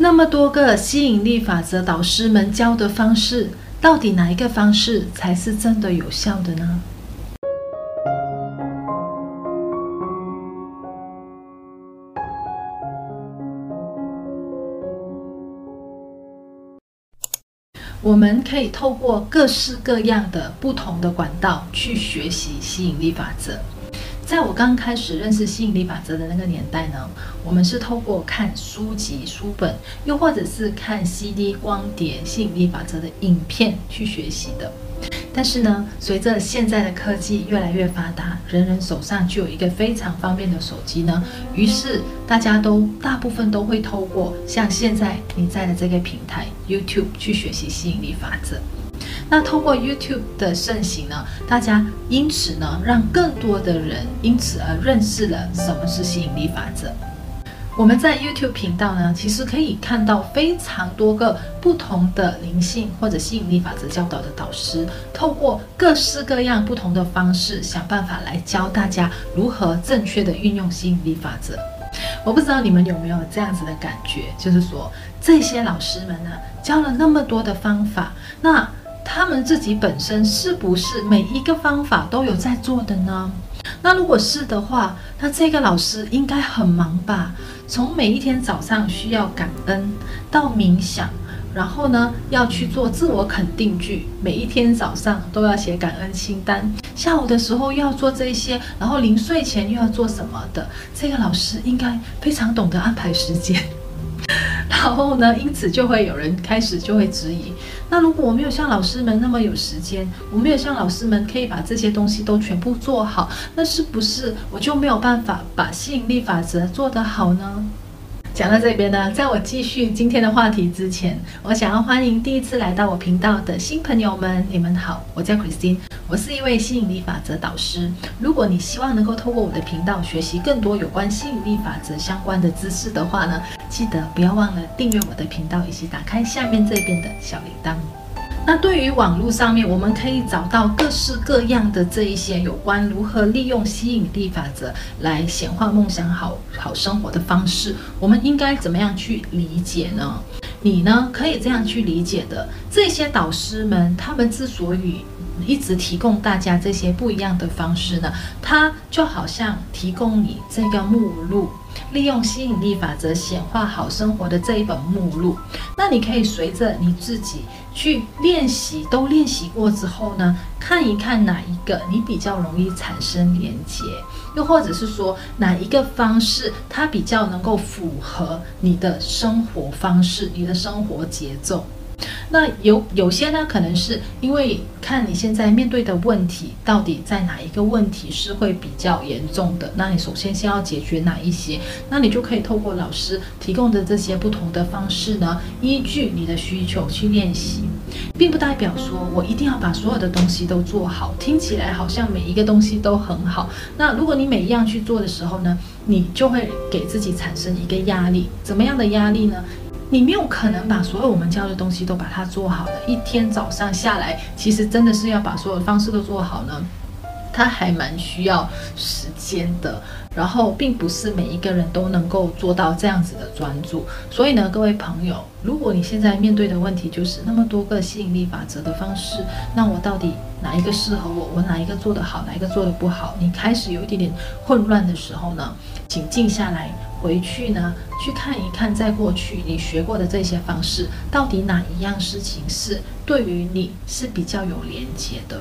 那么多个吸引力法则导师们教的方式，到底哪一个方式才是真的有效的呢？我们可以透过各式各样的不同的管道去学习吸引力法则。在我刚开始认识吸引力法则的那个年代呢，我们是透过看书籍、书本，又或者是看 CD 光碟吸引力法则的影片去学习的。但是呢，随着现在的科技越来越发达，人人手上就有一个非常方便的手机呢，于是大家都大部分都会透过像现在你在的这个平台 YouTube 去学习吸引力法则。那透过 YouTube 的盛行呢，大家因此呢，让更多的人因此而认识了什么是吸引力法则。我们在 YouTube 频道呢，其实可以看到非常多个不同的灵性或者吸引力法则教导的导师，透过各式各样不同的方式，想办法来教大家如何正确的运用吸引力法则。我不知道你们有没有这样子的感觉，就是说这些老师们呢，教了那么多的方法，那他们自己本身是不是每一个方法都有在做的呢？那如果是的话，那这个老师应该很忙吧？从每一天早上需要感恩到冥想，然后呢要去做自我肯定句，每一天早上都要写感恩清单，下午的时候要做这些，然后临睡前又要做什么的，这个老师应该非常懂得安排时间。然后呢，因此就会有人开始就会质疑。那如果我没有像老师们那么有时间，我没有像老师们可以把这些东西都全部做好，那是不是我就没有办法把吸引力法则做得好呢？讲到这边呢，在我继续今天的话题之前，我想要欢迎第一次来到我频道的新朋友们，你们好，我叫 Christine，我是一位吸引力法则导师。如果你希望能够透过我的频道学习更多有关吸引力法则相关的知识的话呢，记得不要忘了订阅我的频道，以及打开下面这边的小铃铛。那对于网络上面，我们可以找到各式各样的这一些有关如何利用吸引力法则来显化梦想好好生活的方式，我们应该怎么样去理解呢？你呢，可以这样去理解的，这些导师们他们之所以一直提供大家这些不一样的方式呢，它就好像提供你这个目录。利用吸引力法则显化好生活的这一本目录，那你可以随着你自己去练习，都练习过之后呢，看一看哪一个你比较容易产生连接，又或者是说哪一个方式它比较能够符合你的生活方式、你的生活节奏。那有有些呢，可能是因为看你现在面对的问题到底在哪一个问题是会比较严重的，那你首先先要解决哪一些，那你就可以透过老师提供的这些不同的方式呢，依据你的需求去练习，并不代表说我一定要把所有的东西都做好，听起来好像每一个东西都很好。那如果你每一样去做的时候呢，你就会给自己产生一个压力，怎么样的压力呢？你没有可能把所有我们教的东西都把它做好了。一天早上下来，其实真的是要把所有的方式都做好呢，它还蛮需要时间的。然后，并不是每一个人都能够做到这样子的专注。所以呢，各位朋友，如果你现在面对的问题就是那么多个吸引力法则的方式，那我到底哪一个适合我？我哪一个做得好，哪一个做得不好？你开始有一点点混乱的时候呢，请静下来。回去呢，去看一看，在过去你学过的这些方式，到底哪一样事情是对于你是比较有连接的？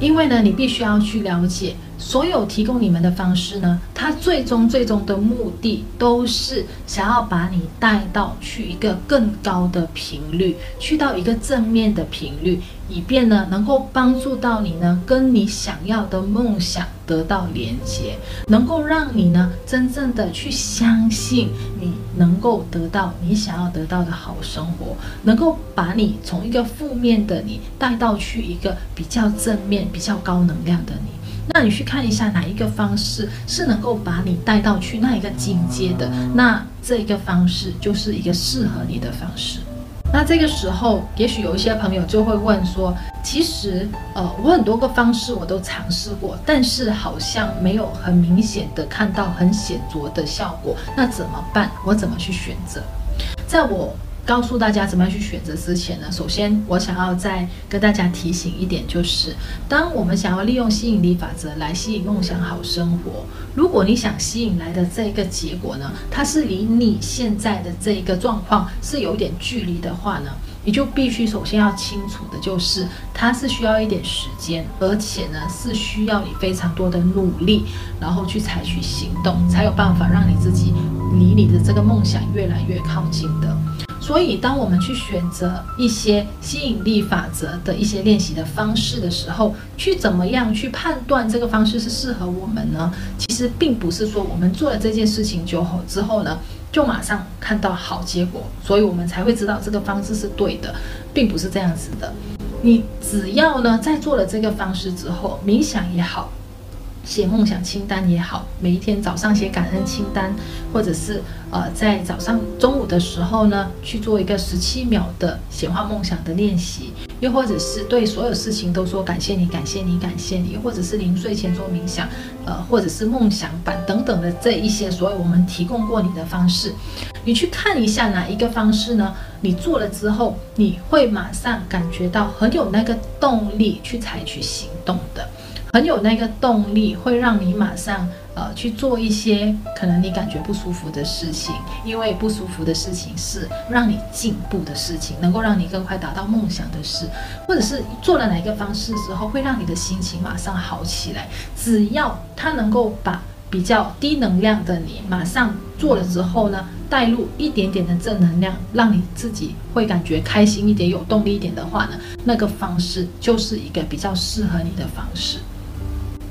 因为呢，你必须要去了解。所有提供你们的方式呢，它最终最终的目的都是想要把你带到去一个更高的频率，去到一个正面的频率，以便呢能够帮助到你呢跟你想要的梦想得到连接，能够让你呢真正的去相信你能够得到你想要得到的好生活，能够把你从一个负面的你带到去一个比较正面、比较高能量的你。那你去看一下哪一个方式是能够把你带到去那一个境界的，那这个方式就是一个适合你的方式。那这个时候，也许有一些朋友就会问说，其实呃，我很多个方式我都尝试过，但是好像没有很明显的看到很显著的效果，那怎么办？我怎么去选择？在我告诉大家怎么样去选择之前呢，首先我想要再跟大家提醒一点，就是当我们想要利用吸引力法则来吸引梦想好生活，如果你想吸引来的这个结果呢，它是离你现在的这一个状况是有点距离的话呢，你就必须首先要清楚的就是，它是需要一点时间，而且呢是需要你非常多的努力，然后去采取行动，才有办法让你自己离你的这个梦想越来越靠近的。所以，当我们去选择一些吸引力法则的一些练习的方式的时候，去怎么样去判断这个方式是适合我们呢？其实并不是说我们做了这件事情就后之后呢，就马上看到好结果，所以我们才会知道这个方式是对的，并不是这样子的。你只要呢，在做了这个方式之后，冥想也好。写梦想清单也好，每一天早上写感恩清单，或者是呃在早上中午的时候呢，去做一个十七秒的显化梦想的练习，又或者是对所有事情都说感谢你，感谢你，感谢你，或者是临睡前做冥想，呃，或者是梦想板等等的这一些，所有我们提供过你的方式，你去看一下哪一个方式呢？你做了之后，你会马上感觉到很有那个动力去采取行动的。很有那个动力，会让你马上呃去做一些可能你感觉不舒服的事情，因为不舒服的事情是让你进步的事情，能够让你更快达到梦想的事，或者是做了哪一个方式之后，会让你的心情马上好起来。只要它能够把比较低能量的你马上做了之后呢，带入一点点的正能量，让你自己会感觉开心一点、有动力一点的话呢，那个方式就是一个比较适合你的方式。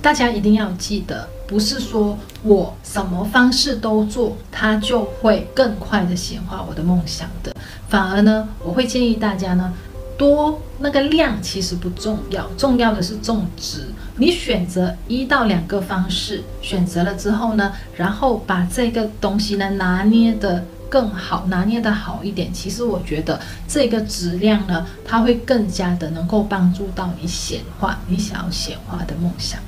大家一定要记得，不是说我什么方式都做，它就会更快的显化我的梦想的。反而呢，我会建议大家呢，多那个量其实不重要，重要的是种植。你选择一到两个方式，选择了之后呢，然后把这个东西呢拿捏得更好，拿捏得好一点。其实我觉得这个质量呢，它会更加的能够帮助到你显化你想要显化的梦想。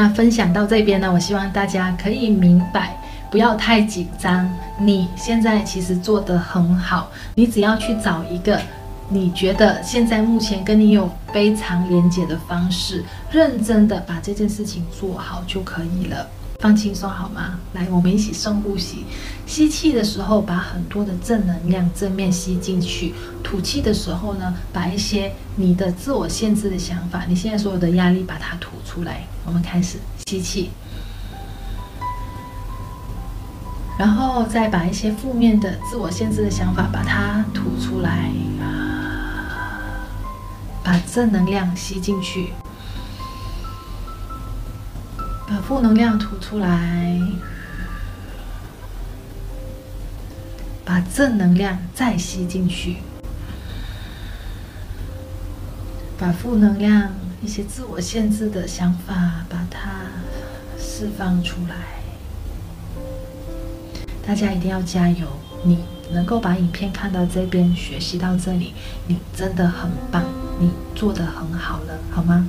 那分享到这边呢，我希望大家可以明白，不要太紧张。你现在其实做得很好，你只要去找一个你觉得现在目前跟你有非常连接的方式，认真的把这件事情做好就可以了。放轻松好吗？来，我们一起深呼吸。吸气的时候，把很多的正能量、正面吸进去；吐气的时候呢，把一些你的自我限制的想法、你现在所有的压力，把它吐出来。我们开始吸气，然后再把一些负面的、自我限制的想法，把它吐出来。把正能量吸进去。把负能量吐出来，把正能量再吸进去，把负能量一些自我限制的想法，把它释放出来。大家一定要加油！你能够把影片看到这边，学习到这里，你真的很棒，你做得很好了，好吗？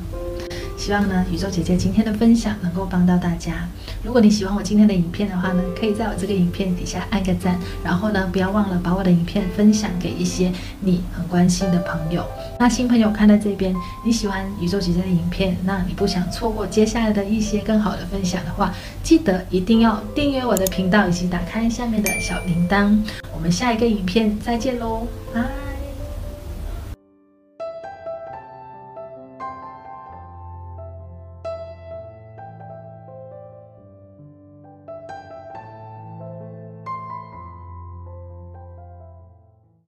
希望呢，宇宙姐姐今天的分享能够帮到大家。如果你喜欢我今天的影片的话呢，可以在我这个影片底下按个赞，然后呢，不要忘了把我的影片分享给一些你很关心的朋友。那新朋友看到这边，你喜欢宇宙姐姐的影片，那你不想错过接下来的一些更好的分享的话，记得一定要订阅我的频道，以及打开下面的小铃铛。我们下一个影片再见喽，拜。